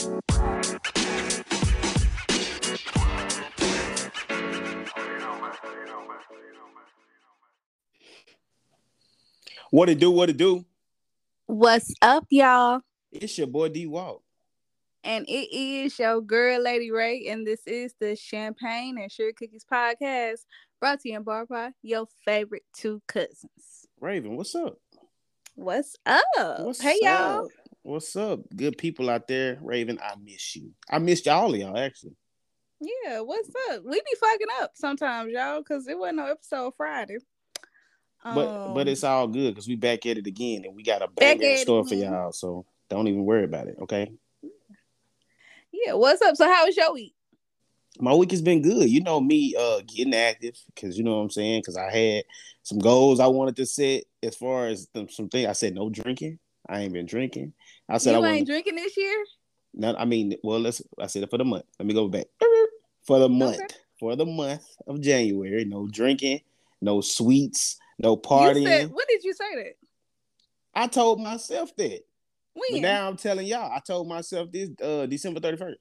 What it do? What it do? What's up, y'all? It's your boy D Walk. And it is your girl, Lady Rae, and this is the Champagne and Sugar Cookies podcast brought to you in bar by your favorite two cousins. Raven, what's up? What's up? What's hey, y'all. What's up? Good people out there. Raven, I miss you. I missed y'all, y'all, actually. Yeah, what's up? We be fucking up sometimes, y'all, because it wasn't no episode Friday. But Um, but it's all good because we back at it again and we got a Back in store for y'all. So don't even worry about it, okay? yeah, what's up? So how was your week? My week has been good. You know me uh getting active because you know what I'm saying? Because I had some goals I wanted to set as far as the, some things. I said no drinking. I ain't been drinking. I said you I ain't drinking this year? No, I mean, well, let's. I said it for the month. Let me go back for the month. Okay. For the month of January, no drinking, no sweets, no partying. said, when did you say that? I told myself that, but now I'm telling y'all. I told myself this uh, December 31st.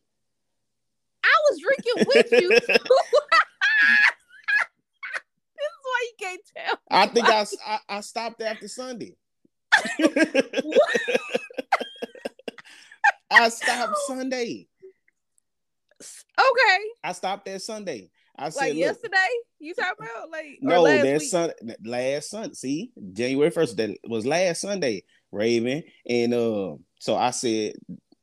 I was drinking with you. this is why you can't tell. I think I, I I stopped after Sunday. I stopped Sunday. Okay. I stopped that Sunday. I said, Like look, yesterday? You talking about like No, last that sun last Sunday. See, January first. That was last Sunday, Raven. And uh, so I said,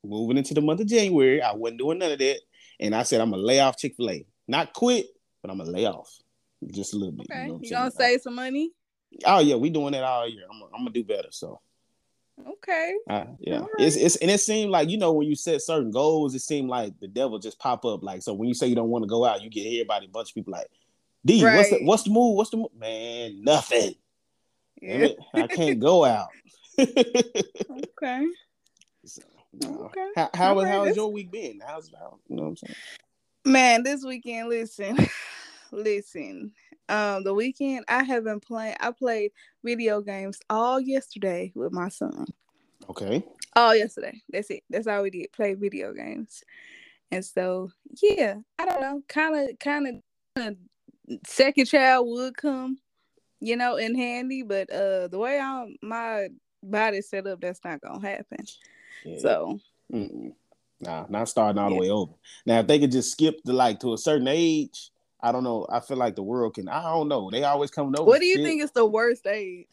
moving into the month of January, I wasn't doing none of that. And I said, I'm gonna lay off Chick Fil A, not quit, but I'm gonna lay off just a little bit. Okay. You, know You gonna save some money? Oh yeah, we doing that all year. I'm, I'm gonna do better. So Okay. uh, yeah, right. it's it's and it seemed like you know when you set certain goals, it seemed like the devil just pop up. Like so, when you say you don't want to go out, you get everybody, a bunch of people like, D, what's the what's the move? What's the move? Man, nothing. Yeah. I can't go out. Okay. So, no. Okay. How how, right, how has your week been? How's how, you know what I'm saying? Man, this weekend, listen. listen. Um, the weekend I have been playing I played video games all yesterday with my son. Okay. all yesterday. That's it. That's all we did. Play video games. And so, yeah, I don't know. Kind of, kind of, second child would come, you know, in handy. But uh, the way I'm my body's set up, that's not gonna happen. Yeah. So, Mm-mm. Nah, not starting all Yeah. the way over. Now, if they could just skip to like to a certain age, I don't know. I feel like the world can. I don't know. They always coming over. what do you shit. think is the worst age?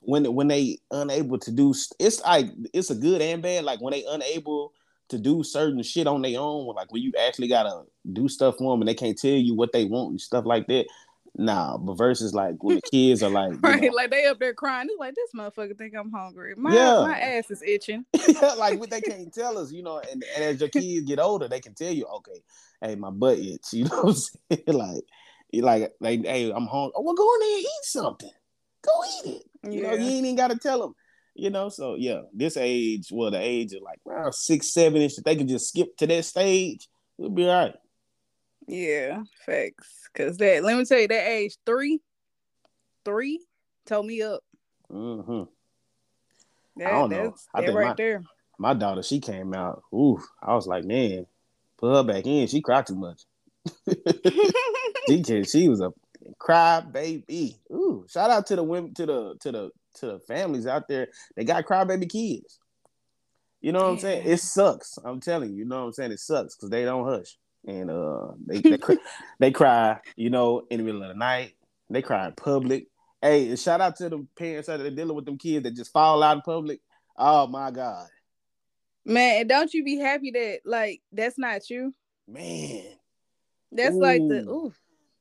when when they unable to do? It's like it's a good and bad. Like when they unable to do certain shit on their own, like when you actually gotta do stuff for them and they can't tell you what they want and stuff like that. Nah, but versus like when the kids are like, Right, know, like they up there crying. It's like this motherfucker think I'm hungry. My Yeah. my ass is itching. like what they can't tell us, you know, and, and as your kids get older, they can tell you, okay, hey, my butt itch, you know what I'm saying? like, like, like, hey, I'm hungry. Oh, well, go in there and eat something. Go eat it. You know, you ain't even got to tell them. You know, so yeah, this age, well, the age of like around six, seven ish, if they can just skip to that stage, we'll be all right. Yeah, facts. Cause that let me tell you, that age three, three told me up. hmm That, don't know. That's I think right my- there. My daughter, she came out. Ooh, I was like, man, put her back in. She cried too much. she can, she was a cry baby. Ooh, shout out to the women, to the to the to the families out there. They got cry baby kids. You know what I'm saying? It sucks. I'm telling you. You know what I'm saying? It sucks because they don't hush and uh they they, cry, they cry. You know, in the middle of the night. They cry in public. Hey, and shout out to the parents that are dealing with them kids that just fall out in public. Oh my god, Man, and don't you be happy that like that's not you? man. That's like the Ooh.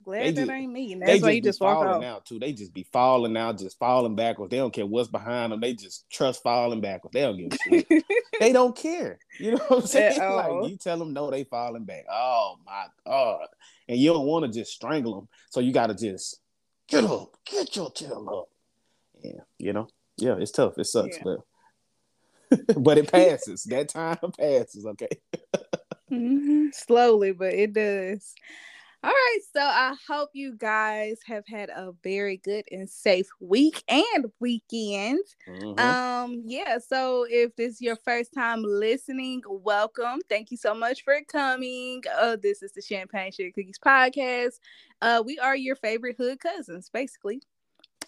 Glad They that just- ain't me. And that's why you just walk falling out. too. They just be falling out, just falling backwards. They don't care what's behind them. They just trust falling backwards. They don't give a shit. they don't care. You know what I'm saying? Like you tell them no, they falling back. Oh my god! And you don't want to just strangle them, so you got to just get up, get your tail up. Yeah, you know. Yeah, it's tough. It sucks, Yeah. but but it passes. that time passes. Okay. Mhm. Slowly, but it does. All right, so I hope you guys have had a very good and safe week and weekend. Mhm. Um, yeah, so if this is your first time listening, welcome. Thank you so much for coming. Uh, this is the Champagne Sugar Cookies podcast. Uh, we are your favorite hood cousins, basically.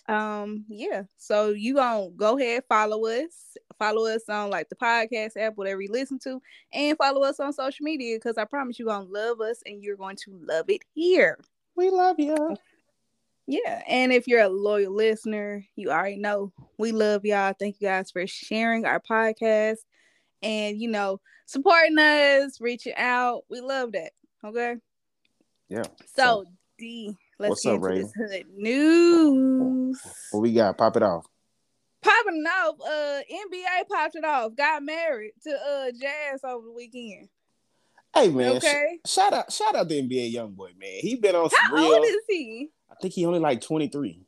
Um, yeah, so you gonna go ahead, follow us, follow us on like the podcast app, whatever you listen to, and follow us on social media because I promise you're gonna love us and you're going to love it here. we love you. Yeah, and if you're a loyal listener, you already know we love y'all. Thank you guys for sharing our podcast and you know supporting us, reaching out. We love that. Okay. Yeah. So D, let's What's get up, into Ray? this hood news. What we got? Pop it off. Popping off, uh, NBA popped it off. Got married to uh Jazz over the weekend. Hey man, sh- Okay. shout out, shout out the NBA YoungBoy, man. He been on some How real. old is he? I think he only like twenty three.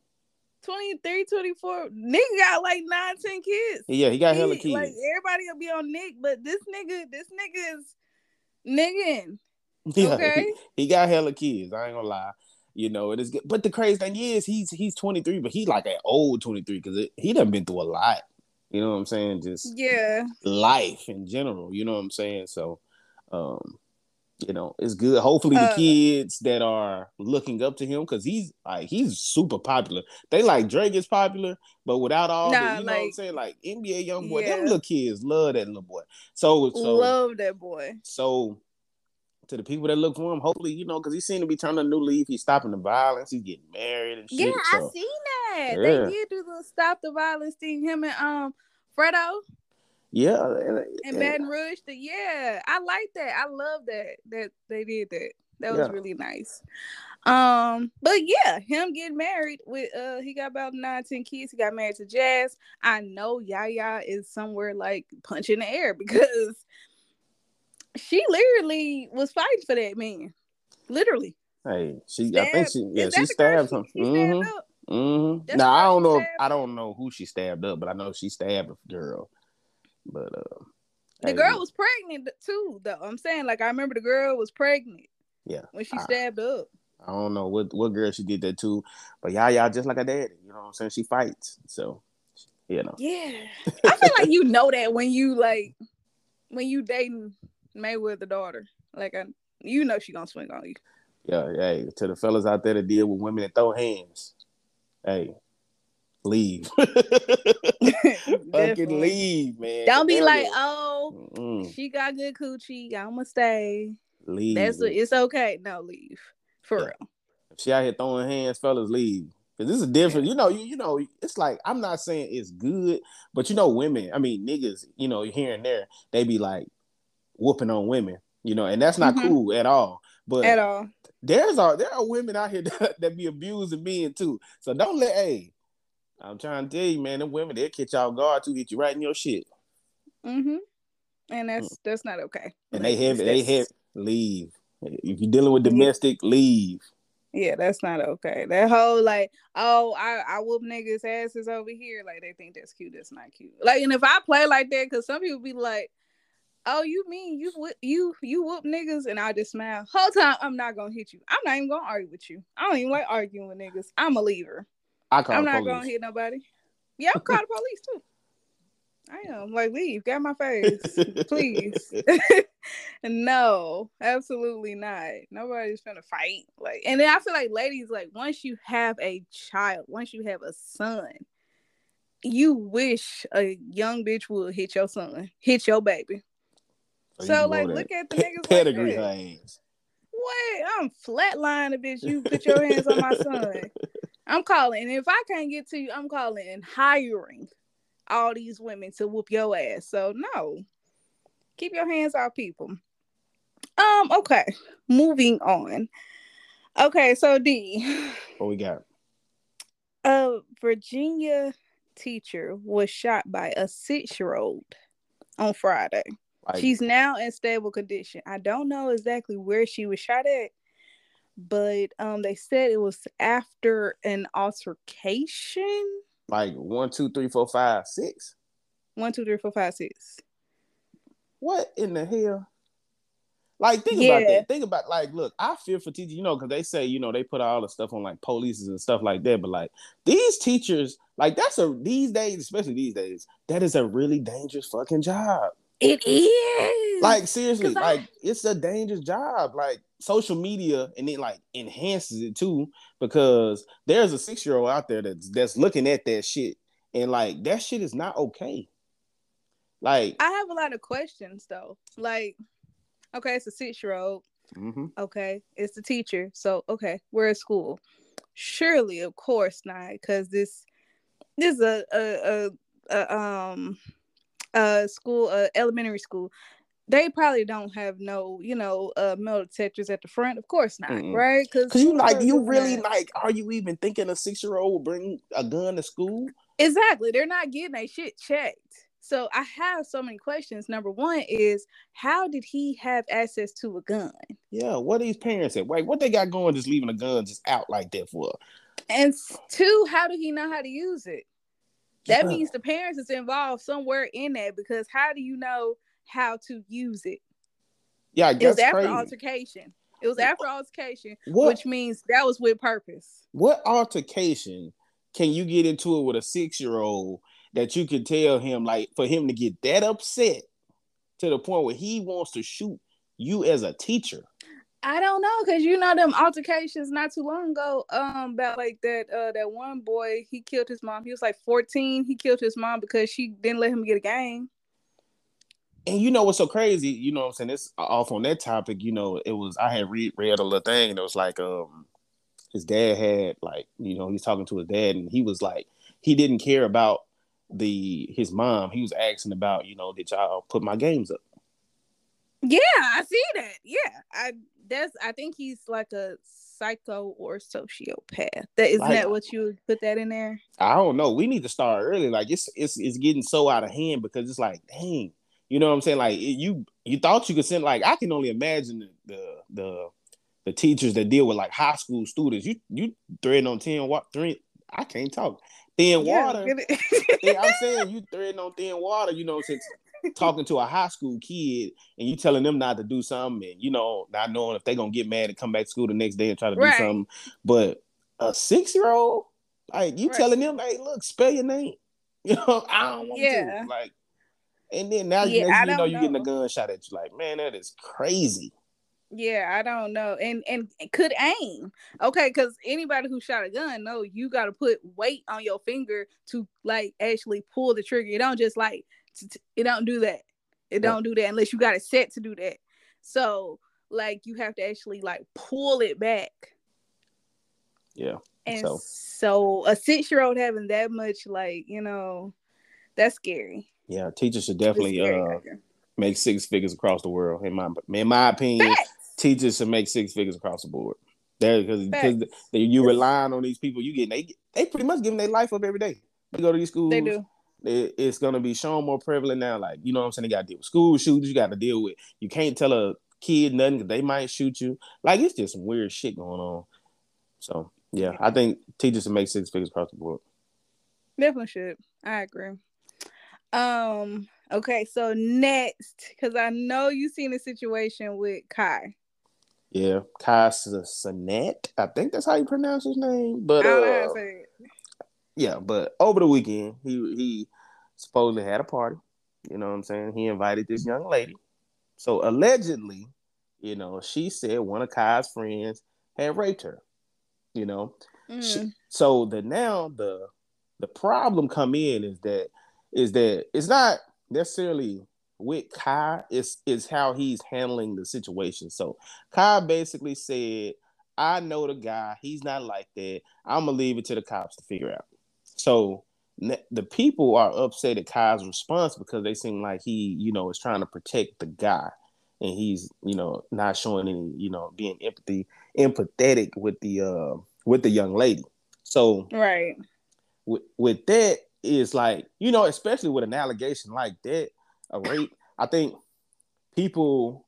23, 24. Nigga got like nine, 10 kids. Yeah, he got hella He- kids. Like everybody will be on Nick, but this nigga, this nigga is niggin. Yeah, Okay. he, he got hella kids. I ain't gonna lie. You know, it is good. But the crazy thing is, he's he's 23, but he like an old 23 because he done been through a lot. You know what I'm saying? Just Yeah. life in general. You know what I'm saying? So, um, you know, it's good. Hopefully, the Uh, kids that are looking up to him because he's like he's super popular. They like Drake is popular, but without all the, Nah, you know what I'm saying? Like NBA YoungBoy, Yeah. them little kids love that little boy. So, so Love that boy. so to the people that look for him, hopefully, you know, because he seemed to be turning a new leaf. He's stopping the violence. He's getting married and shit. Yeah, I seen that. Yeah. They did do the stop the violence thing. Him and um Fredo yeah, and, and and- Baton Rouge. The, yeah, I like that. I love that that they did that. That was Yeah. really nice. Um, but yeah, him getting married with uh he got about nine, ten kids. He got married to Jazz. I know Yaya is somewhere like punching the air because she literally was fighting for that man. Literally. hey, she, I think Stabbed- she, yeah, she stabbed him. She, she stabbed Mhm. up? Mm-hmm. Now I don't know. If, I don't know who she stabbed up, but I know she stabbed a girl. But uh, The hey, girl was pregnant too, though. I'm saying, like, I remember the girl was pregnant. Yeah. When she Ah. stabbed up. I don't know what what girl she did that to, but y'all y'all just like a daddy. You know what I'm saying? She fights, so you know. Yeah. I feel like you know that when you like when you dating Mayweather the daughter. Like I you know she gonna swing on you. Yeah, hey, to the fellas out there that deal with women that throw hands, hey, leave. Fucking leave, man. Don't be like, oh, Mm-mm. she got good coochie. I'ma stay. leave. That's what it's okay. No, leave. For Yeah. real. If she out here throwing hands, fellas, leave. Cause this is different. You know, you, you know, it's like I'm not saying it's good, but you know, women, I mean niggas, you know, here and there, they be like whooping on women, you know, and that's not Mhm. cool at all. But At all. there's are there are women out here that, that be abusing men too. So don't let hey, I'm trying to tell you, man, them women they'll catch y'all guard to hit you right in your shit. Mm-hmm. And that's that's not okay. Mm. And they have they have leave. If you're dealing with Yeah. domestic, leave. Yeah, that's not okay. That whole like, oh, I I whoop niggas asses over here. Like they think that's cute. That's not cute. Like, and if I play like that, because some people be like, oh, you mean you whoop you you whoop niggas, and I just smile. Whole time I'm not gonna hit you. I'm not even gonna argue with you. I don't even like arguing with niggas. I'm a leaver. I call I'm not police. gonna hit nobody. Yeah, I'm call the police too. I am like leave, get my face, please. no, absolutely not. Nobody's gonna fight. Like, and then I feel like ladies, like once you have a child, once you have a son, you wish a young bitch would hit your son, hit your baby. So like, look at the niggas pedigree like her What? I'm flatlining bitch. You put your hands on my son. I'm calling. And if I can't get to you, I'm calling and hiring all these women to whoop your ass. So no. Keep your hands off people. Um, okay. Moving on. Okay, so D, What we got? a Virginia teacher was shot by a six-year-old on Friday. Like, She's now in stable condition. I don't know exactly where she was shot at, but um, they said it was after an altercation. like one, two, three, four, five, six. One, two, three, four, five, six. What in the hell? Like think yeah. about that. Think about like, look, I fear for teachers, you know, because they say, you know, they put all the stuff on like polices and stuff like that. But like these teachers, like that's a these days, especially these days, that is a really dangerous fucking job. It is. Like seriously, like I... it's a dangerous job. Like social media and it like enhances it too because there's a six year old out there that's that's looking at that shit and like that shit is not okay. Like I have a lot of questions though. Like, okay, it's a six year old. Mm-hmm. Okay, it's the teacher. So okay, we're at school. Surely, of course not, because this this is a a, a, a um a school, a elementary school they probably don't have no, you know, uh metal detectors at the front. Of course not, mm right? Because you like you really that. like, are you even thinking a six year old will bring a gun to school? Exactly. They're not getting a shit checked. So I have so many questions. Number one is how did he have access to a gun? Yeah, what are these parents at? Wait, what they got going just leaving a gun just out like that for? And two, how do he know how to use it? That means the parents is involved somewhere in that because how do you know how to use it. Yeah, it was after crazy. altercation. It was after altercation, what, which means that was with purpose. What altercation can you get into it with a six year old that you can tell him, like, for him to get that upset to the point where he wants to shoot you as a teacher? I don't know, cause you know them altercations not too long ago. Um, about like that uh that one boy he killed his mom. He was like 14. He killed his mom because she didn't let him get a game and you know what's so crazy? You know what I'm saying? It's off on that topic. You know, it was I had read read a little thing and it was like um his dad had like, you know, he's talking to his dad and he was like, he didn't care about the his mom. He was asking about, you know, did y'all put my games up? Yeah, I see that. Yeah. I that's I think he's like a psycho or sociopath. That isn't like, that what you would put that in there? I don't know. We need to start early. Like it's it's it's getting so out of hand because it's like, dang, you know what I'm saying? Like you you thought you could send like I can only imagine the the the, the teachers that deal with like high school students. You you threading on thin water three I can't talk. Thin yeah, water. yeah, I'm saying you threading on thin water, you know, since talking to a high school kid and you telling them not to do something and you know, not knowing if they're gonna get mad and come back to school the next day and try to right. do something. But a six year old, like you right. telling them, hey, look, spell your name. You know, I don't want yeah. to. Like and then now yeah, next you know you're getting a gunshot at you. Like, man, that is crazy. Yeah, I don't know. And and could aim. Okay, because anybody who shot a gun know you gotta put weight on your finger to like actually pull the trigger. You don't just like it don't do that. It don't do that unless you got it set to do that. So like you have to actually like pull it back. Yeah. And so, so a six year old having that much like, you know, that's scary. Yeah, teachers should definitely uh, make six figures across the world. In my in my opinion, Facts. teachers should make six figures across the board. There, because because you relying on these people, you get they they pretty much giving their life up every day. They go to these schools. They do. It, it's gonna be shown more prevalent now. Like you know what I'm saying. They got to deal with school shooters. You got to deal with. You can't tell a kid nothing because they might shoot you. Like it's just some weird shit going on. So yeah, I think teachers should make six figures across the board. Definitely should. I agree. Um. Okay. So next, because I know you seen the situation with Kai. Yeah, Kai Cenat. I think that's how you pronounce his name. But uh, yeah, but over the weekend, he he supposedly had a party. You know what I'm saying? He invited this young lady. So allegedly, you know, she said one of Kai's friends had raped her. You know, mm. she, so the now the the problem come in is that is that it's not necessarily with Kai, it's it's how he's handling the situation. So Kai basically said, I know the guy, he's not like that. I'm gonna leave it to the cops to figure out. So the people are upset at Kai's response because they seem like he, you know, is trying to protect the guy and he's, you know, not showing any, you know, being empathy, empathetic with the uh with the young lady. So right with, with that, is like, you know, especially with an allegation like that, a rape, I think people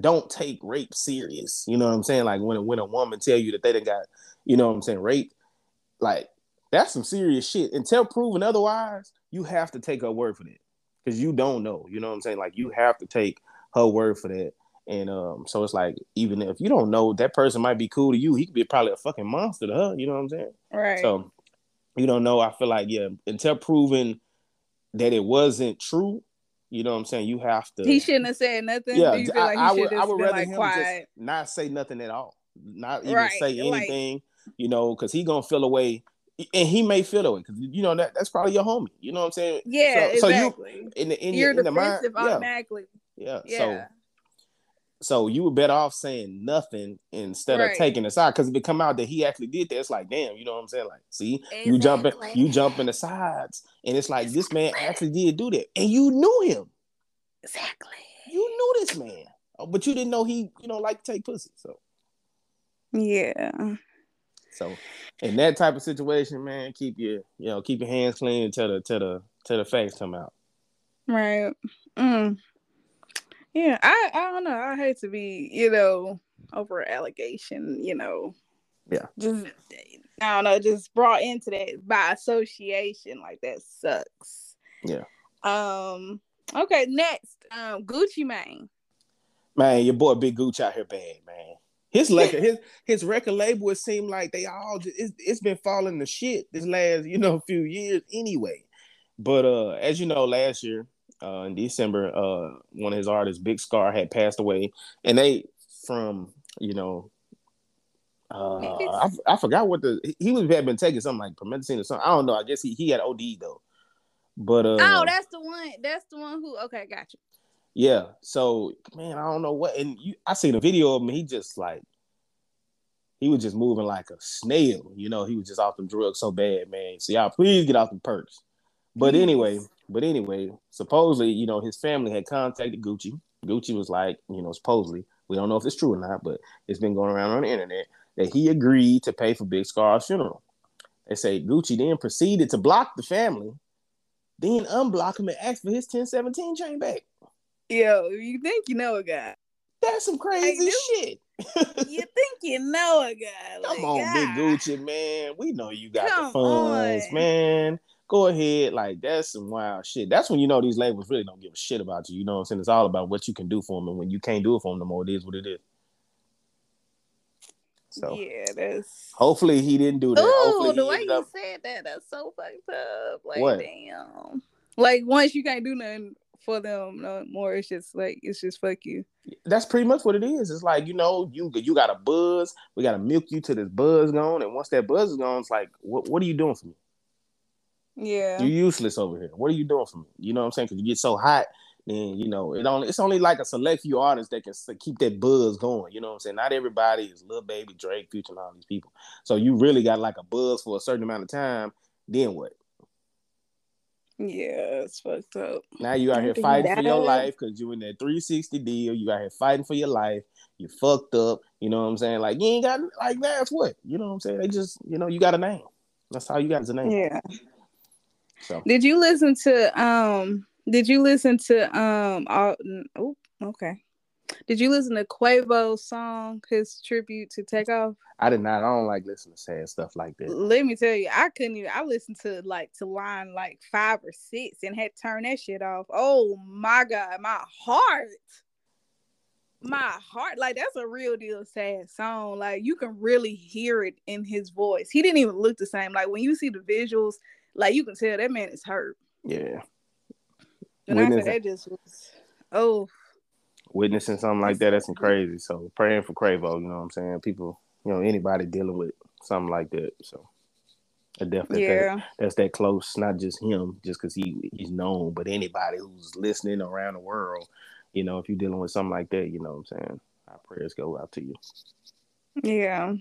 don't take rape serious. You know what I'm saying? Like when when a woman tell you that they done got, you know what I'm saying, rape, like that's some serious shit. Until proven otherwise, you have to take her word for that. Because you don't know. You know what I'm saying? Like you have to take her word for that. And um, so it's like even if you don't know that person might be cool to you, he could be probably a fucking monster to her. You know what I'm saying? Right. So you don't know. I feel like yeah, until proven that it wasn't true, you know what I'm saying. You have to. he shouldn't have said nothing. Yeah, Do you feel I, like he I should would. I would rather like him quiet. just not say nothing at all, not even Right, say like- anything. you know, because he gonna feel away, and he may feel away because you know that that's probably your homie. You know what I'm saying? Yeah, So- so you- In the in, You're your, in the mind, yeah, automatically. yeah. Yeah. So so you were better off saying nothing instead of taking a side because if it come out that he actually did that, it's like damn, you know what I'm saying? Like, see, you jumping, Exactly. you jumping the sides, and it's like this man actually did do that, and you knew him. Exactly. You knew this man, but you didn't know he, you know, like to take pussy. So, Yeah. So in that type of situation, man, keep your, you know, keep your hands clean until the, till the, till the facts come out. Right. Mm. Yeah, I I don't know. I hate to be, you know, over allegation, you know. Yeah. Just I don't know, just brought into that by association. Like that sucks. Yeah. Um okay, next. Um Gucci Mane. Man, your boy Big Gooch out here bad, man. His record, his his record label, it seemed like they all just it's, it's been falling to shit this last you know few years anyway. But uh, as you know, last year uh, in December, uh, one of his artists, Big Scarr, had passed away, and they from you know. Uh, I, I forgot what the he was had been taking something like promethazine or something. I don't know. I guess he, he had OD though, but uh, oh, that's the one. That's the one who okay, got you. Yeah. So man, I don't know what. And you, I seen a video of him. He just like he was just moving like a snail. You know, he was just off them drugs so bad, man. So y'all please get off the perks. But Yes. anyway, but anyway, supposedly, you know, his family had contacted Gucci. Gucci was like, you know, supposedly, we don't know if it's true or not, but it's been going around on the internet that he agreed to pay for Big Scarr's funeral. They say Gucci then proceeded to block the family, then unblock him and ask for his 1017 chain back. Yo, you think you know a guy. That's some crazy shit. You think you know a guy. Come like, on, Big Gucci, man. We know you got Come the funds, on. man. Go ahead. Like, that's some wild shit. That's when you know these labels really don't give a shit about you. You know what I'm saying? It's all about what you can do for them. And when you can't do it for them no more, it is what it is. So Yeah, that's hopefully he didn't do that. Hopefully the way you up- said that, that's so fucked up. Like, What? damn. Like, once you can't do nothing for them no more, it's just like, it's just fuck you. that's pretty much what it is. It's like, you know, you you got a buzz. We gotta milk you to this buzz gone. And once that buzz is gone, it's like, what what are you doing for me? Yeah. You're useless over here. What are you doing for me? You know what I'm saying? Because you get so hot, then you know it only it's only like a select few artists that can keep that buzz going. You know what I'm saying? Not everybody is Lil Baby, Drake, Future, and all these people. So you really got like a buzz for a certain amount of time. Then what? Yeah, it's fucked up. Now you out here fighting for your life because you in that 360 deal. You out here fighting for your life. You fucked up. You know what I'm saying? Like you ain't got like that's what. You know what I'm saying? They just you know you got a name. That's how you got the name. Yeah. So Did you listen to, um, did you listen to, um, all, oh, okay. Did you listen to Quavo's song, his tribute to Takeoff? I did not. I don't like listening to sad stuff like that. Let me tell you, I couldn't even. I listened to like to line like five or six and had to turn that shit off. Oh my god, my heart, my heart, like that's a real deal sad song. Like you can really hear it in his voice. He didn't even look the same. Like when you see the visuals, like you can tell that man is hurt. Yeah. And I said that just was, oh witnessing something like that, that's crazy. So praying for Quavo, you know what I'm saying? People, you know, anybody dealing with something like that. So I definitely that, that's that close, not just him, just because he he's known, but anybody who's listening around the world, you know, if you're dealing with something like that, you know what I'm saying? Our prayers go out to you. yeah.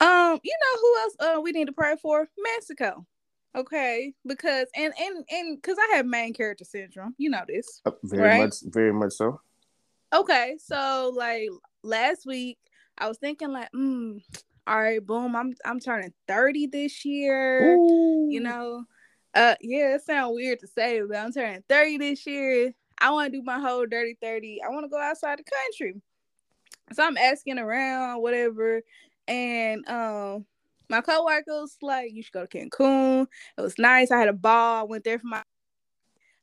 Um, you know who else? Uh, we need to pray for Mexico. Okay, because and and and because I have main character syndrome. You know this. Uh, very Right. much, very much so. Okay, so like last week, I was thinking like, mm, all right, boom, I'm I'm turning 30 this year. You know, uh, yeah, it sounds weird to say, but I'm turning 30 this year. I want to do my whole dirty 30. I want to go outside the country. So I'm asking around, whatever, and um, my coworker was like, "You should go to Cancun. It was nice. I had a ball. I went there for my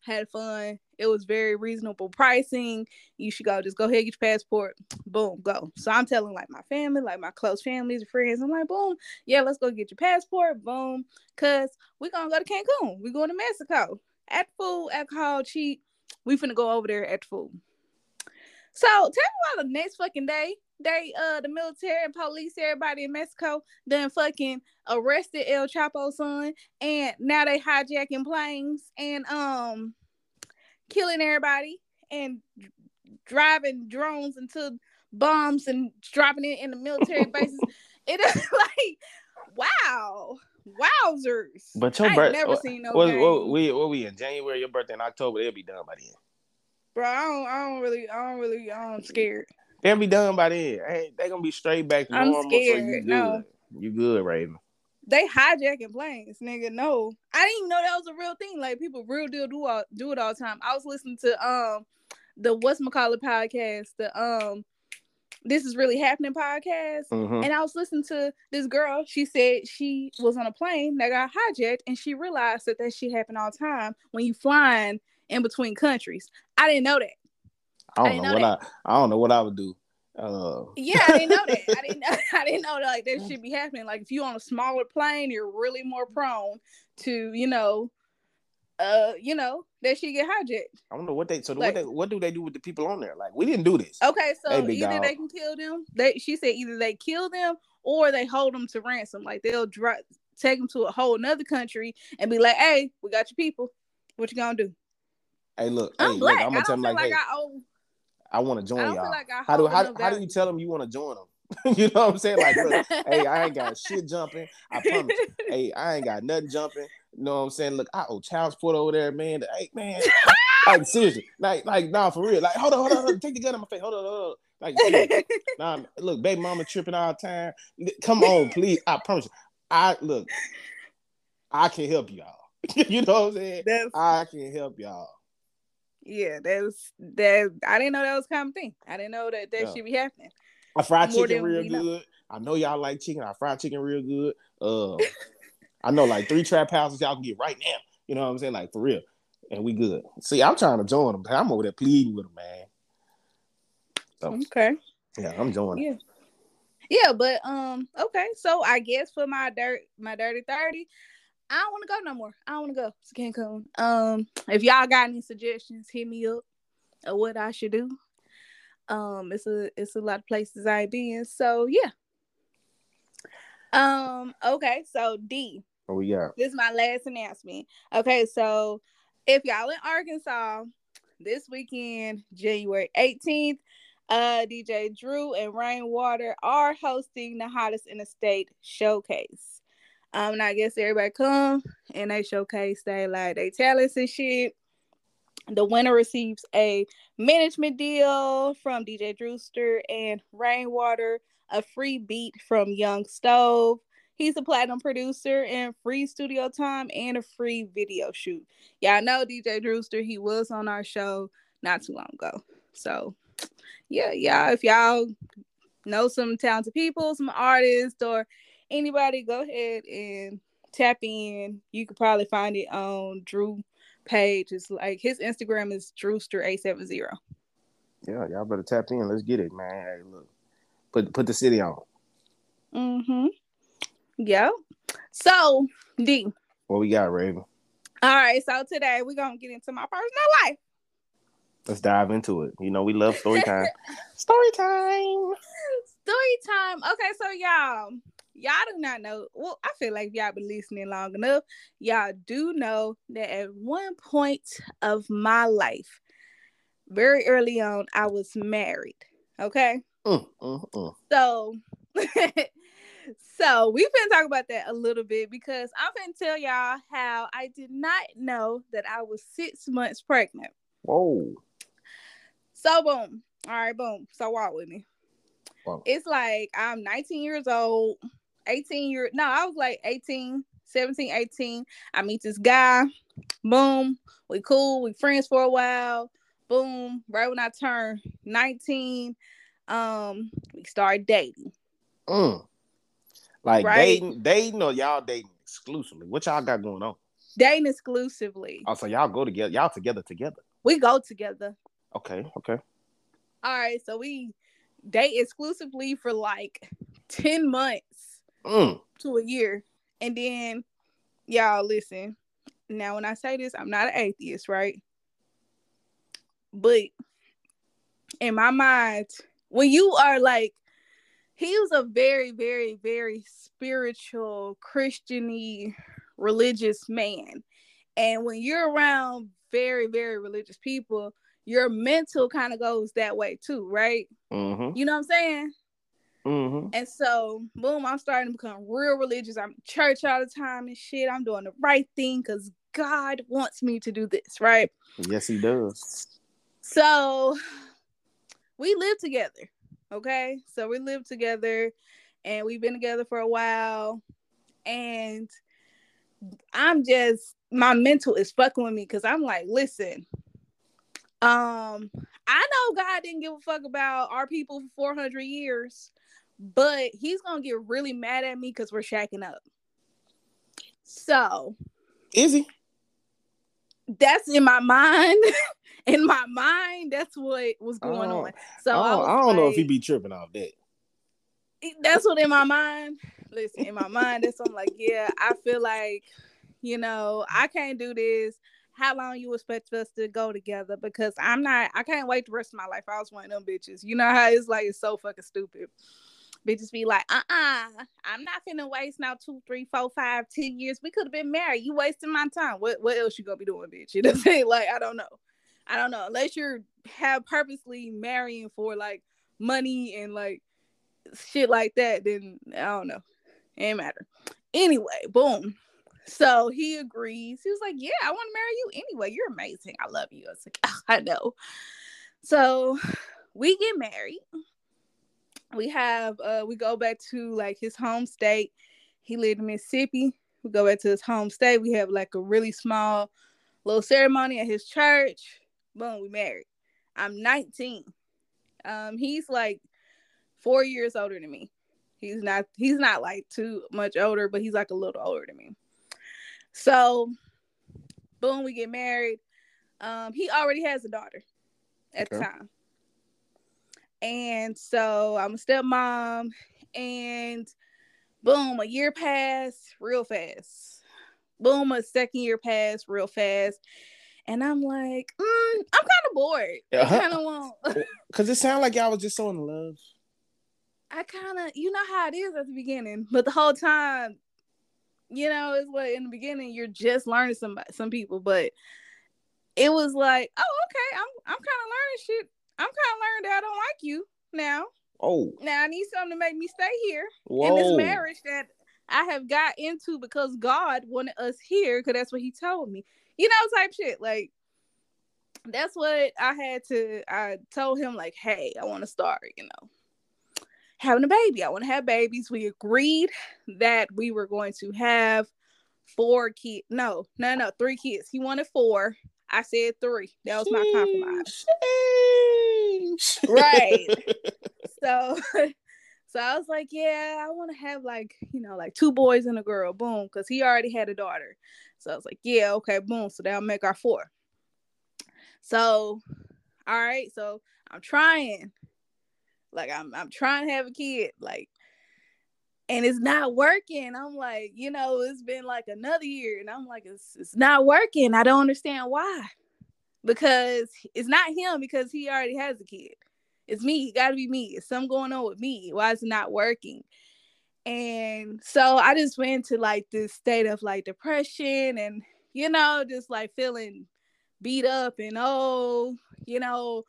had fun. It was very reasonable pricing. You should go. Just go ahead, get your passport. Boom, go. So I'm telling like my family, like my close families, friends. I'm like, boom, yeah, let's go get your passport. Boom, cause we're gonna go to Cancun. We're going to Mexico. At food, alcohol, cheap. We finna go over there at food. So tell me why the next fucking day they uh the military and police, everybody in Mexico done fucking arrested El Chapo's son, and now they hijacking planes and um killing everybody and driving drones into bombs and dropping it in the military bases. it is like wow. Wowzers! But your birthday, never seen no. We what we in January? Your birthday in October? They'll be done by then. Bro, I don't, I don't really, I don't really, I'm scared. They'll be done by then. Hey, they gonna be straight back to I'm normal. Scared. So you good. No. You good, Raven. They hijacking planes, nigga. No. I didn't even know that was a real thing. Like people real deal do all do it all the time. I was listening to um the what's McCall podcast, the um this is really happening podcast. Mm-hmm. And I was listening to this girl. She said she was on a plane that got hijacked and she realized that that shit happen all the time when you flying in between countries. I didn't know that. I don't I know, know, what that. I I don't know what I would do. Uh, yeah, I didn't know that. I didn't know. I didn't know that, like that should be happening. Like if you on a smaller plane, you're really more prone to you know, uh, you know that she get hijacked. I don't know what they. So like, what they, what do they do with the people on there? Like we didn't do this. Okay, so hey, either dog. they can kill them. They she said either they kill them or they hold them to ransom. Like they'll drop, take them to a whole another country and be like, "Hey, we got your people. What you gonna do?" Hey, look, I'm hey, black. Look, I'm gonna tell them like, like, hey, I, owe... I want to join y'all. Like how do how, how do you tell them you want to join them? you know what I'm saying? Like, look, hey, I ain't got shit jumping. I promise. hey, I ain't got nothing jumping. You know what I'm saying? Look, I owe child support over there, man. Hey, man. like seriously, like, like, nah, for real. Like, hold on, hold on, hold on. take the gun in my face. Hold on, hold on. Like, nah, look, baby mama tripping all the time. Come on, please. I promise you. I look, I can help y'all. you know what I'm saying? That's... I can help y'all yeah, that's that. I didn't know that was a common thing. I didn't know that that yeah. should be happening. I fried chicken real good. Know. I know y'all like chicken. I fried chicken real good. Uh, I know like three trap houses y'all can get right now. You know what I'm saying? Like for real. And we good. See, I'm trying to join them. I'm over there pleading with them, man. So, okay. Yeah, I'm joining. Yeah. Yeah, but um, okay. So I guess for my dirt, my dirty thirty, I don't want to go no more. I don't want to go to Cancun. Um, if y'all got any suggestions, hit me up of what I should do. Um, it's a it's a lot of places I've been. So yeah. Um, okay, so D. We got? This is my last announcement. Okay, so if y'all in Arkansas this weekend, January 18th, uh DJ Drew and Rainwater are hosting the hottest in the state showcase. Um, and I guess everybody come and they showcase they like they talents and shit. The winner receives a management deal from DJ Drewster and Rainwater, a free beat from Young Stove. He's a platinum producer and free studio time and a free video shoot. Y'all know DJ Drewster, he was on our show not too long ago. So yeah, y'all, if y'all know some talented people, some artists, or anybody go ahead and tap in. You could probably find it on Drew page. It's like his Instagram is Drewster870. Yeah, y'all better tap in. Let's get it, man. Hey, look. Put put the city on. Mm-hmm. Yeah. So D. What we got, Raven? All right, so today we're gonna get into my personal life. Let's dive into it. You know, we love story time. story time. Story time. Okay, so y'all, y'all do not know. Well, I feel like y'all been listening long enough. Y'all do know that at one point of my life, very early on, I was married. Okay. Mm, mm, mm. So, so we've been talking about that a little bit because I'm gonna tell y'all how I did not know that I was six months pregnant. Whoa. So boom. All right, boom. So walk with me. Wow. It's like I'm 19 years old. 18 year No, I was like 18, 17, 18. I meet this guy. Boom. We cool. We friends for a while. Boom. Right when I turn 19, um, we start dating. Mm. Like right? dating, dating or y'all dating exclusively? What y'all got going on? dating exclusively. Oh, so y'all go together. Y'all together together. We go together. Okay. Okay. All right, so we date exclusively for like 10 months Mm. to a year. And then y'all listen. Now when I say this, I'm not an atheist, right? But in my mind, when you are like he was a very, very, very spiritual, Christiany, religious man. And when you're around very, very religious people, your mental kind of goes that way too, right? Mm-hmm. You know what I'm saying? Mm-hmm. And so, boom, I'm starting to become real religious. I'm church all the time and shit. I'm doing the right thing because God wants me to do this, right? Yes, he does. So, we live together, okay? So, we live together and we've been together for a while. And I'm just, my mental is fucking with me because I'm like, listen, um, I know God didn't give a fuck about our people for 400 years, but he's gonna get really mad at me because we're shacking up. So Is he? that's in my mind. in my mind, that's what was going Oh, on. So I I, don't, don't know if he like- be tripping off that. that's what in my mind. Listen, in my mind, that's what I'm like, yeah, I feel like, you know, I can't do this. How long you expect us to go together? Because I'm not, I can't wait the rest of my life. I was one of them bitches. You know how it's like it's so fucking stupid. Bitches be like, uh-uh, I'm not finna waste now two, three, four, five, ten years. We could have been married. You wasting my time. What what else you gonna be doing, bitch? You know what I'm saying? Like, I don't know. I don't know. Unless you're have purposely marrying for like money and like shit like that, then I don't know. It ain't matter. Anyway, boom. So he agrees. He was like, Yeah, I want to marry you anyway. You're amazing. I love you. I was like, "Ah, I know. So we get married. We have uh we go back to like his home state. He lived in Mississippi. We go back to his home state. We have like a really small little ceremony at his church. Boom, we married. I'm 19. Um, he's like four years older than me. He's not he's not like too much older, but he's like a little older than me. So boom, we get married. Um, he already has a daughter at the Okay. time. And so I'm a stepmom, and boom, a year passed real fast. Boom, a second year passed real fast. And I'm like, mm, I'm kind of bored. Uh-huh. kind of want Cause it sounded like y'all was just so in love. I kind of, you know how it is at the beginning, but the whole time, you know, it's like in the beginning you're just learning some some people, but it was like, oh, okay, I'm I'm kind of learning shit. I'm kind of learning that I don't like you now. Oh, Now I need something to make me stay here whoa. in this marriage that I have got into because God wanted us here because that's what He told me. You know, type shit. Like that's what I had to. I told him like, hey, I want to start. You know, having a baby. I want to have babies. We agreed that we were going to have four kids. No, no, no, three kids. He wanted four. I said three. That was my compromise. Sheesh. Right. so so I was like, yeah, I want to have like, you know, like two boys and a girl, boom, because he already had a daughter. So I was like, yeah, okay, boom. So that'll make our four. So, all right, so I'm trying. Like I'm I'm trying to have a kid, like, and it's not working. I'm like, you know, it's been like another year, and I'm like, it's it's not working. I don't understand why. Because it's not him because he already has a kid. It's me. It got to be me. It's something going on with me. Why is it not working? And so I just went to like this state of like depression and, you know, just like feeling beat up and, oh, you know,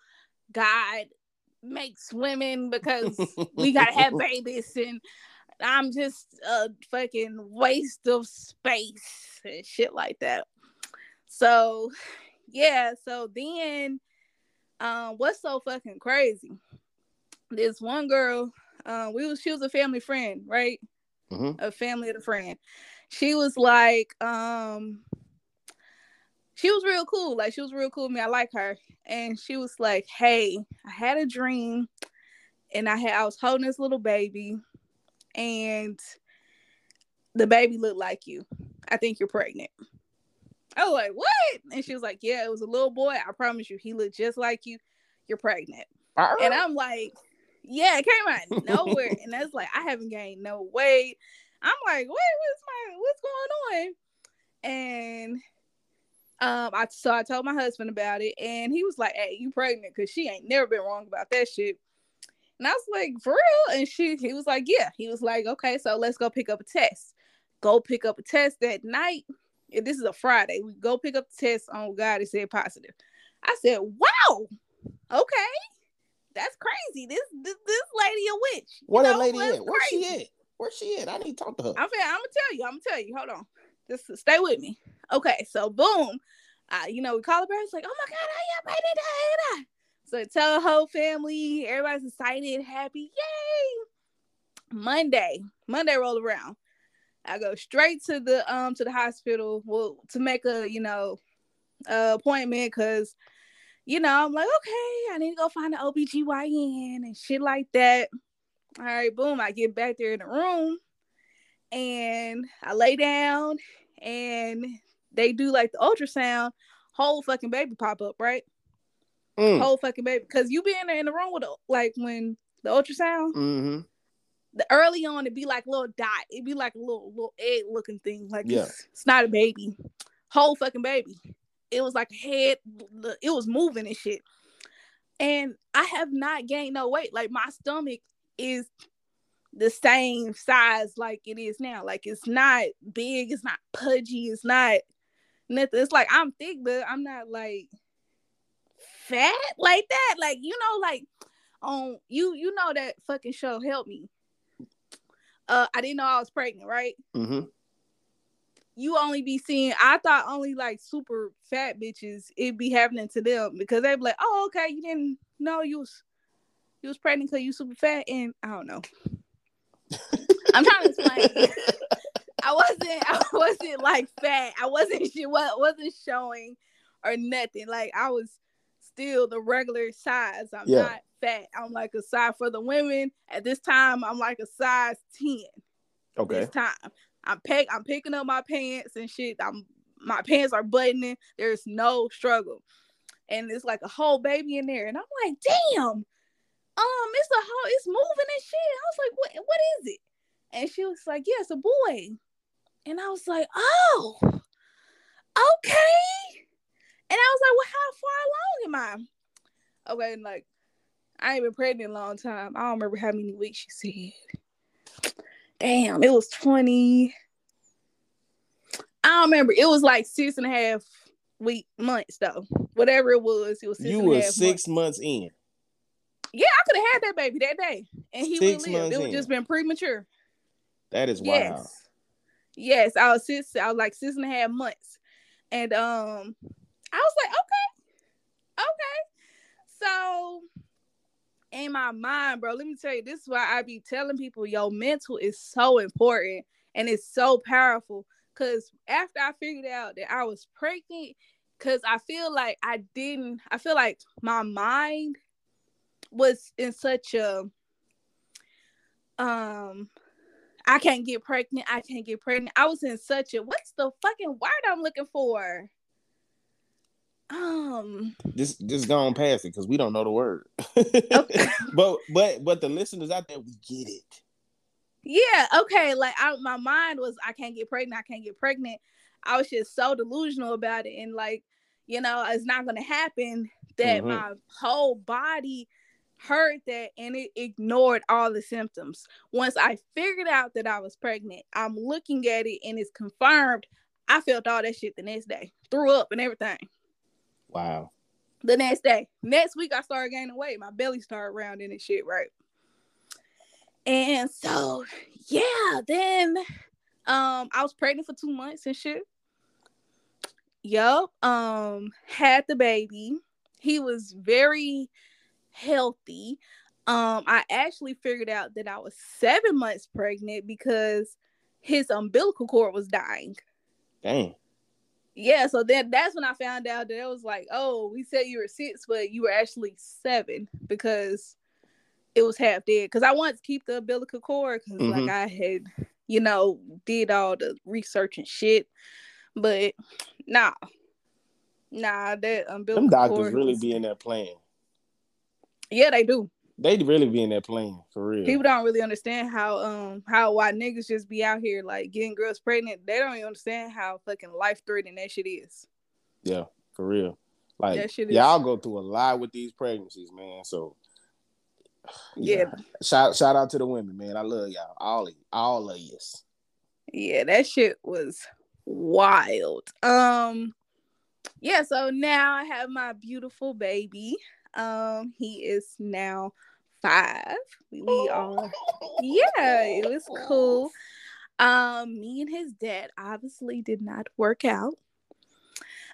God makes women because we got to have babies and I'm just a fucking waste of space and shit like that. So, yeah. So then um, what's so fucking crazy? This one girl, uh, we was she was a family friend, right? Mhm. A family of a friend. She was like, um, she was real cool. Like she was real cool with me. I like her. And she was like, Hey, I had a dream and I had I was holding this little baby and the baby looked like you. I think you're pregnant. I was like, what? And she was like, yeah, it was a little boy. I promise you, he looked just like you. You're pregnant. And I'm like, yeah, it came out nowhere. and that's like, I haven't gained no weight. I'm like, wait, what's my what's going on? And um, I so I told my husband about it, and he was like, "Hey, you pregnant? Cause she ain't never been wrong about that shit." And I was like, "For real?" And she, he was like, "Yeah." He was like, "Okay, so let's go pick up a test. Go pick up a test that night. This is a Friday, we go pick up the test. On God, it said positive. I said, "Wow, okay, that's crazy. This this, this lady a witch." Where that lady at? Where she at? Where she at? I need to talk to her. I'm, I'm gonna tell you. I'm gonna tell you. Hold on. Just stay with me. Okay, so boom. Uh, you know, we call the parents like, oh my god, I am ready So tell the whole family, everybody's excited, happy, yay! Monday, Monday roll around. I go straight to the um to the hospital well to make a you know uh, appointment because you know I'm like okay I need to go find an OBGYN and shit like that. All right, boom, I get back there in the room and I lay down and they do like the ultrasound, whole fucking baby pop up, right? Mm. Whole fucking baby, because you be in there in the room with the, like when the ultrasound. Mm-hmm. The early on, it'd be like a little dot. It'd be like a little little egg looking thing. Like yeah. it's, it's not a baby, whole fucking baby. It was like a head. It was moving and shit. And I have not gained no weight. Like my stomach is the same size like it is now. Like it's not big, it's not pudgy, it's not nothing. It's like I'm thick, but I'm not like fat like that. Like you know, like on you you know that fucking show help me. Uh, I didn't know I was pregnant, right? Mm-hmm. You only be seeing. I thought only like super fat bitches it be happening to them because they be like, oh okay, you didn't know you was you was pregnant because you super fat, and I don't know. I'm trying to explain. I wasn't I wasn't like fat. I wasn't she wasn't showing or nothing. Like I was still the regular size. I'm yeah. not fat. I'm like a size for the women. At this time, I'm like a size 10. Okay. This time. I'm pick I'm picking up my pants and shit. I'm my pants are buttoning. There's no struggle. And it's like a whole baby in there. And I'm like, damn, um, it's a whole, it's moving and shit. I was like, what, what is it? And she was like, yeah, it's a boy. And I was like, oh, okay. And I was like, well, how far along am I? Okay, and like, I ain't been pregnant a long time. I don't remember how many weeks she said. Damn, it was 20. I don't remember. It was like six and a half week months though. Whatever it was, it was six you were six months. months in. Yeah, I could have had that baby that day, and he would live. It would just been premature. That is yes. wild. Yes, I was six. I was like six and a half months, and um, I was like, okay, okay. So, in my mind, bro, let me tell you, this is why I be telling people, your mental is so important and it's so powerful. Cause after I figured out that I was pregnant, cause I feel like I didn't, I feel like my mind was in such a um I can't get pregnant. I can't get pregnant. I was in such a what's the fucking word I'm looking for? Um just just going past it because we don't know the word. Okay. but but but the listeners out there, we get it. Yeah, okay. Like I, my mind was I can't get pregnant, I can't get pregnant. I was just so delusional about it. And like, you know, it's not gonna happen that mm-hmm. my whole body heard that and it ignored all the symptoms. Once I figured out that I was pregnant, I'm looking at it and it's confirmed. I felt all that shit the next day, threw up and everything. Wow. The next day, next week, I started gaining weight. My belly started rounding and shit, right? And so, yeah, then um, I was pregnant for two months and shit. Yup. Um, had the baby. He was very healthy. Um, I actually figured out that I was seven months pregnant because his umbilical cord was dying. Dang. Yeah, so then that's when I found out that it was like, oh, we said you were six, but you were actually seven because it was half dead. Because I wanted to keep the umbilical cord because mm-hmm. like I had, you know, did all the research and shit. But Nah, nah. That umbilical Them doctors cord really be in there playing. Yeah, they do. They really be in that playing for real. People don't really understand how um how why niggas just be out here like getting girls pregnant. They don't even understand how fucking life threatening that shit is. Yeah, for real. Like That shit is- y'all go through a lot with these pregnancies, man. So Yeah, Shout shout out to the women, man. I love y'all. All of all of yous. yeah, that shit was wild. Um, yeah. So now I have my beautiful baby. Um, he is now five. We, we are yeah, it was cool. Um, me and his dad obviously did not work out.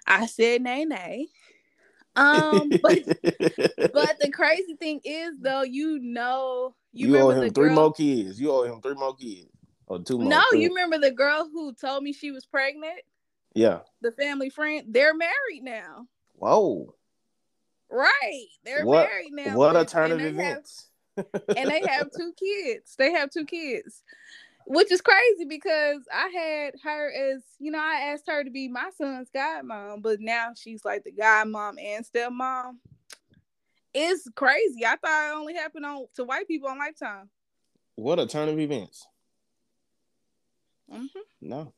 I said nay nay. Um, but but the crazy thing is though, you know, you, you, owe him three girl. more kids. You owe him three more kids. Or two more. no, you remember the girl who told me she was pregnant? Yeah. The family friend. They're married now. Whoa. Right. They're What- married now. What a turn of they have- events. and they have two kids. They have two kids, which is crazy because I had her as you know I asked her to be my son's godmom, but now she's like the godmom and stepmom. It's crazy. I thought it only happened on to white people on Lifetime. What a turn of events. Mhm. No.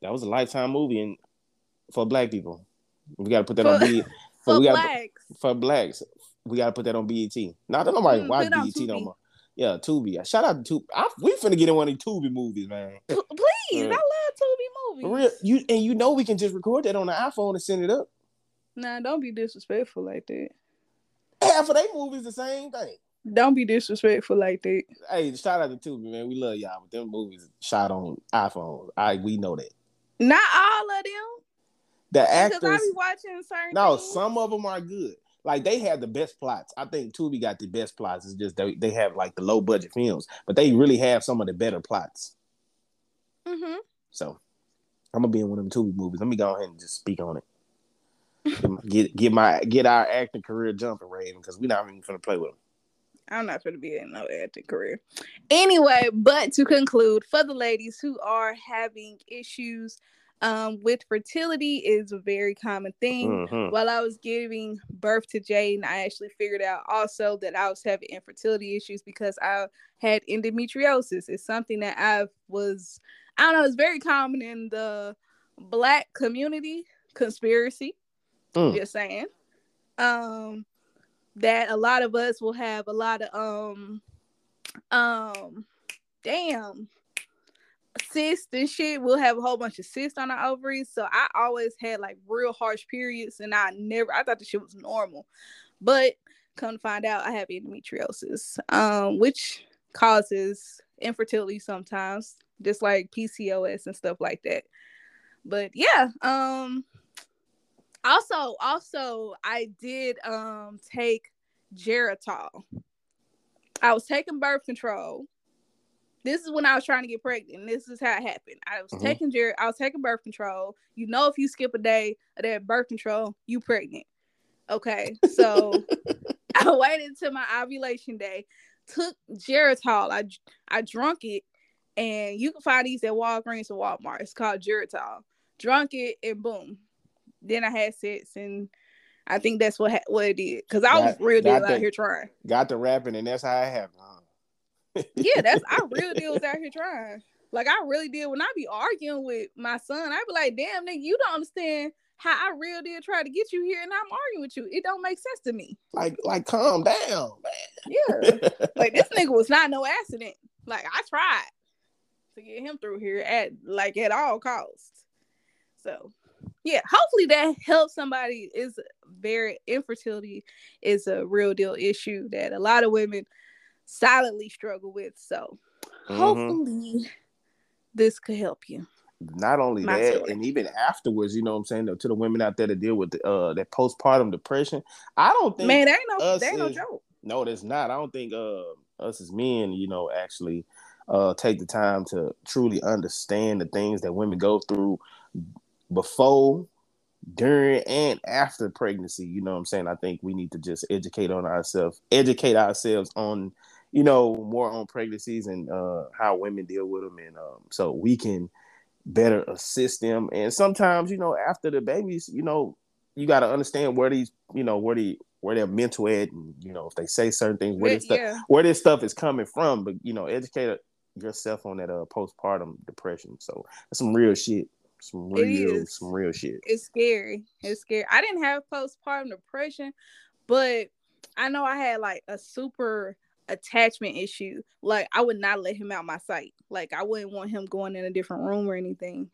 That was a lifetime movie and for black people. We gotta put that on B For we gotta blacks, for blacks. We gotta put that on BET. Now don't nobody Mm, watch put it on BET no more. Yeah, Tubi. Shout out to Tubi. I, we finna get in one of these Tubi movies, man. P- please, Yeah. I love Tubi movies. For real, you and you know we can just record that on the iPhone and send it up. Nah, don't be disrespectful like that. Half of their movies the same thing. Don't be disrespectful like that. Hey, shout out to Tubi, man. We love y'all, but them movies shot on iPhones. I we know that. Not all of them, The because I actors, be watching certain. no, things. some of them are good. Like they have the best plots. I think Tubi got the best plots. It's just they, they have like the low budget films, but they really have some of the better plots. Mhm. So I'm gonna be in one of them Tubi movies. Let me go ahead and just speak on it. Get get, get my get our acting career jumping, Raven, because we're not even gonna play with them. I'm not going to be in no acting career. Anyway, but to conclude, for the ladies who are having issues um, with fertility, is a very common thing. Mhm. While I was giving birth to Jaden, I actually figured out also that I was having infertility issues because I had endometriosis. It's something that I was, I don't know, it's very common in the black community conspiracy. Mm. Just saying. Um, that a lot of us will have a lot of um, um, damn cysts and shit. We'll have a whole bunch of cysts on our ovaries. So I always had like real harsh periods, and I never, I thought the shit was normal, but come to find out, I have endometriosis, um, which causes infertility sometimes, just like PCOS and stuff like that. But yeah, um, also, also, I did um take Geritol. I was taking birth control. This is when I was trying to get pregnant. And this is how it happened. I was Mhm. taking Ger- I was taking birth control. You know, if you skip a day of that birth control, you pregnant. Okay, so I waited until my ovulation day, took Geritol. I I drunk it, and you can find these at Walgreens or Walmart. It's called Geritol. Drunk it, and boom, then I had sex, and I think that's what ha- what it did. Cause I was real deal out here trying. Got the rapping, and that's how it happened. huh? Yeah, that's I real deal was out here trying. Like I really did. When I be arguing with my son, I be like, "Damn, nigga, you don't understand how I real did try to get you here, and I'm arguing with you. It don't make sense to me." like, like, calm down, man. Yeah, like this nigga was not no accident. Like I tried to get him through here at like at all costs. So yeah, hopefully that helps somebody. Is very infertility is a real deal issue that a lot of women silently struggle with. So Mhm. hopefully this could help you. Not only My that, story. and even afterwards, you know what I'm saying, to the women out there that deal with the, uh that postpartum depression. I don't think Man, that ain't no ain't no joke. No, that's not. I don't think uh, us as men, you know, actually uh, take the time to truly understand the things that women go through before, during, and after pregnancy. You know what I'm saying? I think we need to just educate on ourselves, educate ourselves on, you know, more on pregnancies and uh, how women deal with them, and um, so we can better assist them. And sometimes, you know, after the babies, you know, you got to understand where these, you know, where the where their mental ed, and you know, if they say certain things, where this Yeah. stuff, where this stuff is coming from. But you know, educate yourself on that uh postpartum depression. So that's some real shit. Some real, some real shit. it's scary. It's scary. I didn't have postpartum depression, but I know I had like a super attachment issue. Like I would not let him out my sight. Like I wouldn't want him going in a different room or anything.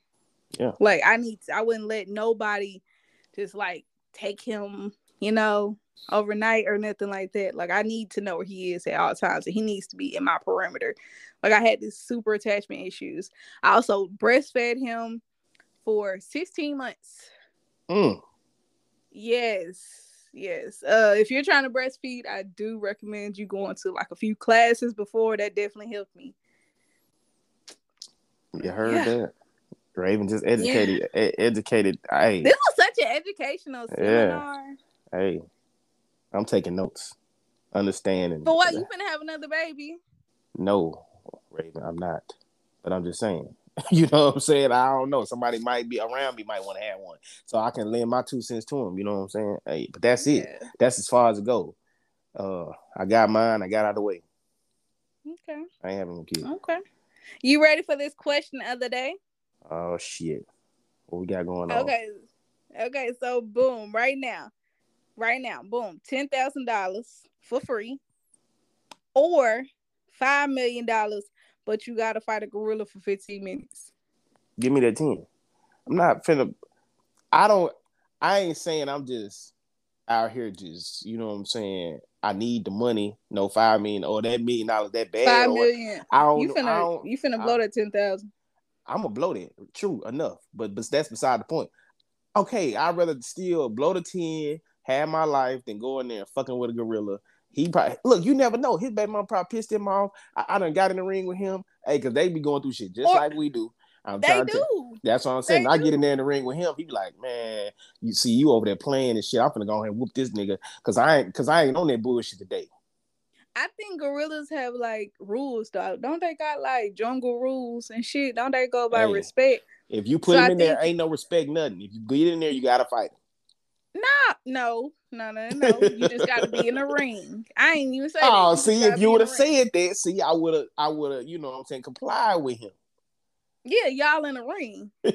Yeah. Like I need I wouldn't let nobody just like take him, you know, overnight or nothing like that. Like I need to know where he is at all times and he needs to be in my perimeter. Like I had this super attachment issues. I also breastfed him for 16 months. Mm. Yes, yes. Uh, if you're trying to breastfeed, I do recommend you going to like a few classes before. That definitely helped me. You heard Yeah. that? Raven just educated, e- educated. Hey, This was such an educational seminar. Yeah. hey, I'm taking notes, understanding. But what you gonna have another baby? No, Raven, I'm not. But I'm just saying. You know what I'm saying? I don't know. Somebody might be around me, might want to have one, so I can lend my two cents to him. You know what I'm saying? Hey, but that's it. Yeah. That's as far as it goes. Uh, I got mine. I got out of the way. Okay. I ain't having no kids. Okay. You ready for this question of the day? Oh shit! What we got going on? Okay. Okay, so boom, right now. Right now, boom, ten thousand dollars for free. Or five million dollars, but you gotta fight a gorilla for 15 minutes. Give me that ten. I'm not finna. I don't. I ain't saying I'm just out here just. You know what I'm saying? I need the money. No five million or that million dollars that bad. Five million. I don't. You know- I finna don't you finna I- blow that ten thousand. I'm gonna blow that. True enough, but but that's beside the point. Okay, I'd rather still blow the ten, have my life, than go in there fucking with a gorilla. He probably look. You never know. His baby mom probably pissed him off. I, I done got in the ring with him. Hey, cause they be going through shit just Or- like we do. I'm They trying to. do. That's what I'm saying. They I get in there in the ring with him. He be like, man, you see you over there playing and shit. I'm gonna go ahead and whoop this nigga because I ain't because I ain't on that bullshit today. I think gorillas have like rules though. Don't they got like jungle rules and shit? Don't they go by Hey. respect? If you put So him I in there, ain't no respect, nothing. If you get in there, you gotta fight him. Nah, no, no, no, no. You just gotta be in the ring. I ain't even say. Oh, see, if you would have said that, see, I would have, I would have, you know, what I'm saying, comply with him. Yeah, y'all in the ring.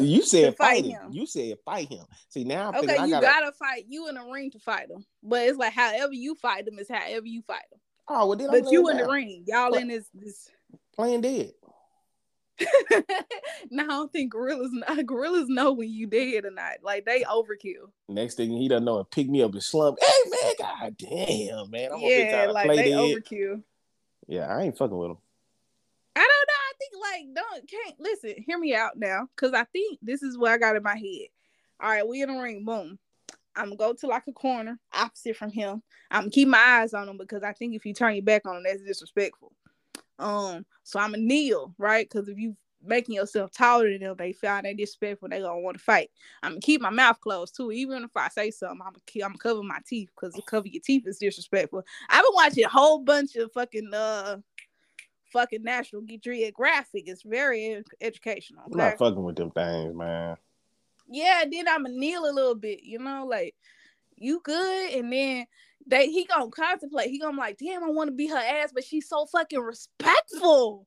You said fight fight him. him. You said fight him. See, now I'm Okay, you gotta. gotta fight. You in the ring to fight them, but it's like however you fight them is however you fight them. oh, well, then I'm But you laying in the ring, y'all in this this. playing dead. no, I don't think gorillas. Gorillas know when you dead or not. Like they overkill. Next thing he doesn't know and pick me up and slump. Hey man, god damn, man, I'm yeah, like they overkill. Yeah, I ain't fucking with him. I don't know. I think like don't can't listen. Hear me out now, because I think this is what I got in my head. All right, we in the ring. Boom. I'm gonna go to like a corner opposite from him. I'm gonna keep my eyes on him because I think if you turn your back on him, that's disrespectful. Um, so I'm gonna kneel, right? Because if you making yourself taller than them, they find that disrespectful. They gonna want to fight. I'm gonna keep my mouth closed too. Even if I say something, I'm gonna keep, I'm gonna cover my teeth because to cover your teeth is disrespectful. I've been watching a whole bunch of fucking uh fucking National Geographic. It's very ed- educational. I'm not fucking with them things, man. yeah, then I'ma kneel a little bit, you know, like you good, and then they he gonna contemplate. He gonna be like, damn, I want to be her ass, but she's so fucking respectful,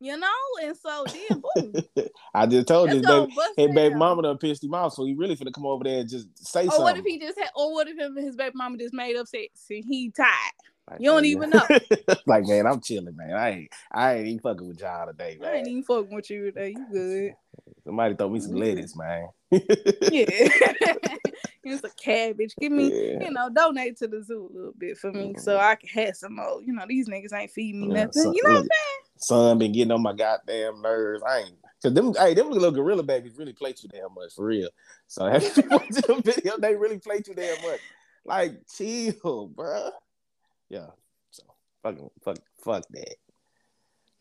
you know. And so then, boom, I just told you, baby, his baby mama done pissed him off, so he really finna come over there and just say Or something. what if he just had? Or what if him and his baby mama just made up sex and he tied? Like, You don't man, even know. like, man, I'm chilling, man. I ain't, I ain't even fucking with y'all today, man. I ain't even fucking with you today. You good? Somebody throw me some lettuce, man. Yeah. Here's a cabbage. Give me, Yeah. you know, donate to the zoo a little bit for me so mm-hmm. I can have some more. You know, these niggas ain't feeding me Yeah, nothing. son- you know what I'm saying? Son been getting on my goddamn nerves. I ain't cause them hey, them little gorilla babies really play too damn much for real. So if you watch the video, they really play too damn much. Like chill, bruh. Yeah. So fucking fuck fuck that.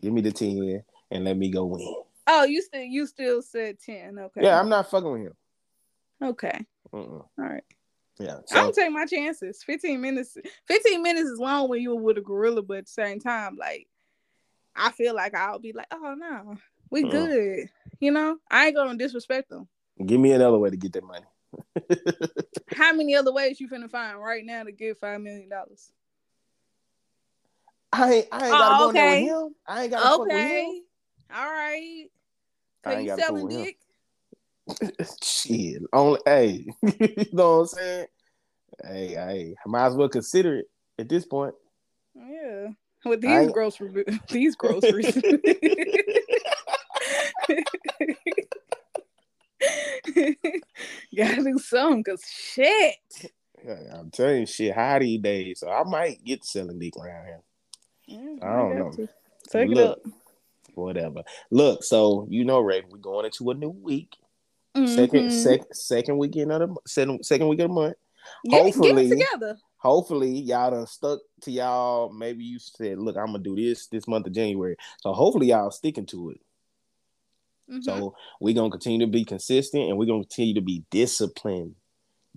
Give me the 10 and let me go win. Oh, you still you still said ten. Okay. Yeah, I'm not fucking with him. Okay. All right. Yeah. I'm So gonna take my chances. Fifteen minutes. Fifteen minutes is long when you're with a gorilla, but at the same time, like I feel like I'll be like, oh no, we Mm. good. You know, I ain't gonna disrespect them. Give me another way to get that money. How many other ways you finna find right now to get five million dollars? I ain't, I ain't Oh, gotta go in there with him. I ain't gotta fuck with him. Okay, all right. I Are ain't you selling dick? Shit. Only hey, you know what I'm saying? Hey, hey, I might as well consider it at this point. Yeah, with these grocery these groceries. Gotta do something, cause shit. I'm telling you, shit, high these days. So I might get selling dick around here. Yeah, I don't you know. Take Look, it Whatever. Look, so you know, Rae, we're going into a new week. up. Second, sec, second weekend of the second, second week of the month. Get, get hopefully- it together. Hopefully, y'all done stuck to y'all. Maybe you said, "Look, I'm gonna do this this month of January." So hopefully, y'all sticking to it. Mhm. So we're gonna continue to be consistent and we're gonna continue to be disciplined.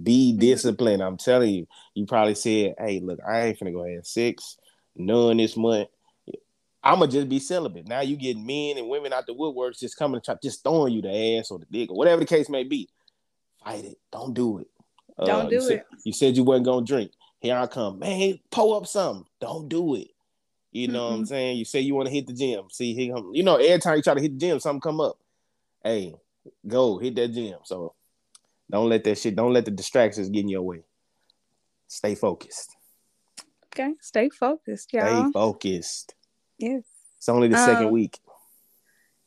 Be Mhm. disciplined. I'm telling you, you probably said, Hey, look, I ain't gonna go ahead six, none this month. I'ma just be celibate. Now you get men and women out the woodworks just coming to try just throwing you the ass or the dick or whatever the case may be. Fight it. Don't do it. Uh, Don't you do said- it. You said you wasn't gonna drink. Here I come. Man, pull up something. Don't do it. You know what I'm saying? You say you want to hit the gym. See, here come, you know, every time you try to hit the gym, something come up. Hey, go hit that gym. So don't let that shit, don't let the distractions get in your way. Stay focused. Okay, stay focused, Stay y'all. Stay focused. Yes. It's only the second Um, week.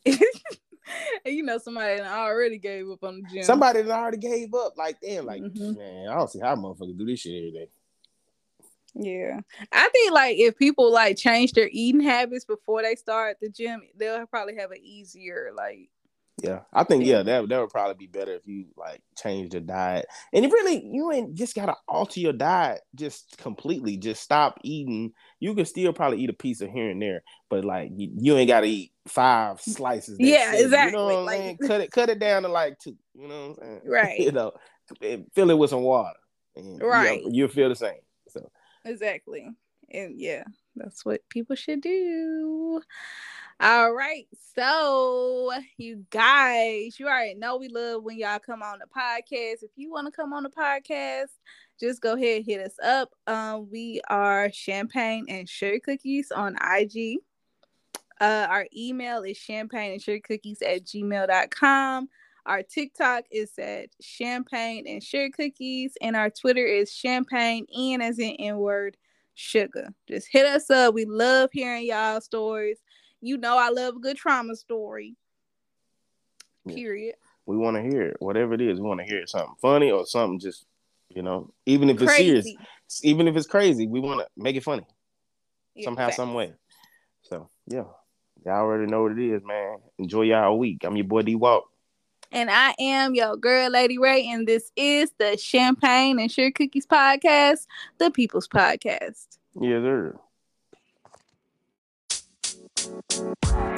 you know somebody already gave up on the gym. Somebody that already gave up. Like, damn, like, Mhm. man, I don't see how motherfuckers do this shit every day. Yeah. I think like if people like change their eating habits before they start the gym, they'll probably have an easier like Yeah, I think Yeah. that that would probably be better if you like change the diet. And it really, you ain't just gotta alter your diet just completely. Just stop eating. You can still probably eat a piece of here and there, but like you, you ain't gotta eat five mm, slices. that's Yeah, seven. You exactly, know what I'm like- saying? Cut it, cut it down to like two. You know what I'm saying? Right. you know, fill it with some water. And you- Right. you'll feel the same. So exactly. And yeah, that's what people should do. All right. So you guys, you already know we love when y'all come on the podcast. If you want to come on the podcast, just go ahead and hit us up. Um, we are champagne and sugar cookies on IG. Uh, our email is champagne and sugar cookies at gmail.com. Our TikTok is at champagne and sugar cookies, and our Twitter is champagne and as in N word sugar. Just hit us up. We love hearing y'all stories. You know, I love a good trauma story. Yeah. Period. we want to hear it. Whatever it is, we want to hear something funny or something just, you know, even if it's serious, even if it's crazy, we want to make it funny. Yeah, somehow, facts. some way. So yeah, y'all already know what it is, man. Enjoy y'all week. I'm your boy D Walk. And I am your girl, Lady Rae, and this is the Champagne and Sugar Cookies podcast, the People's Podcast. Yes, sir. Bye.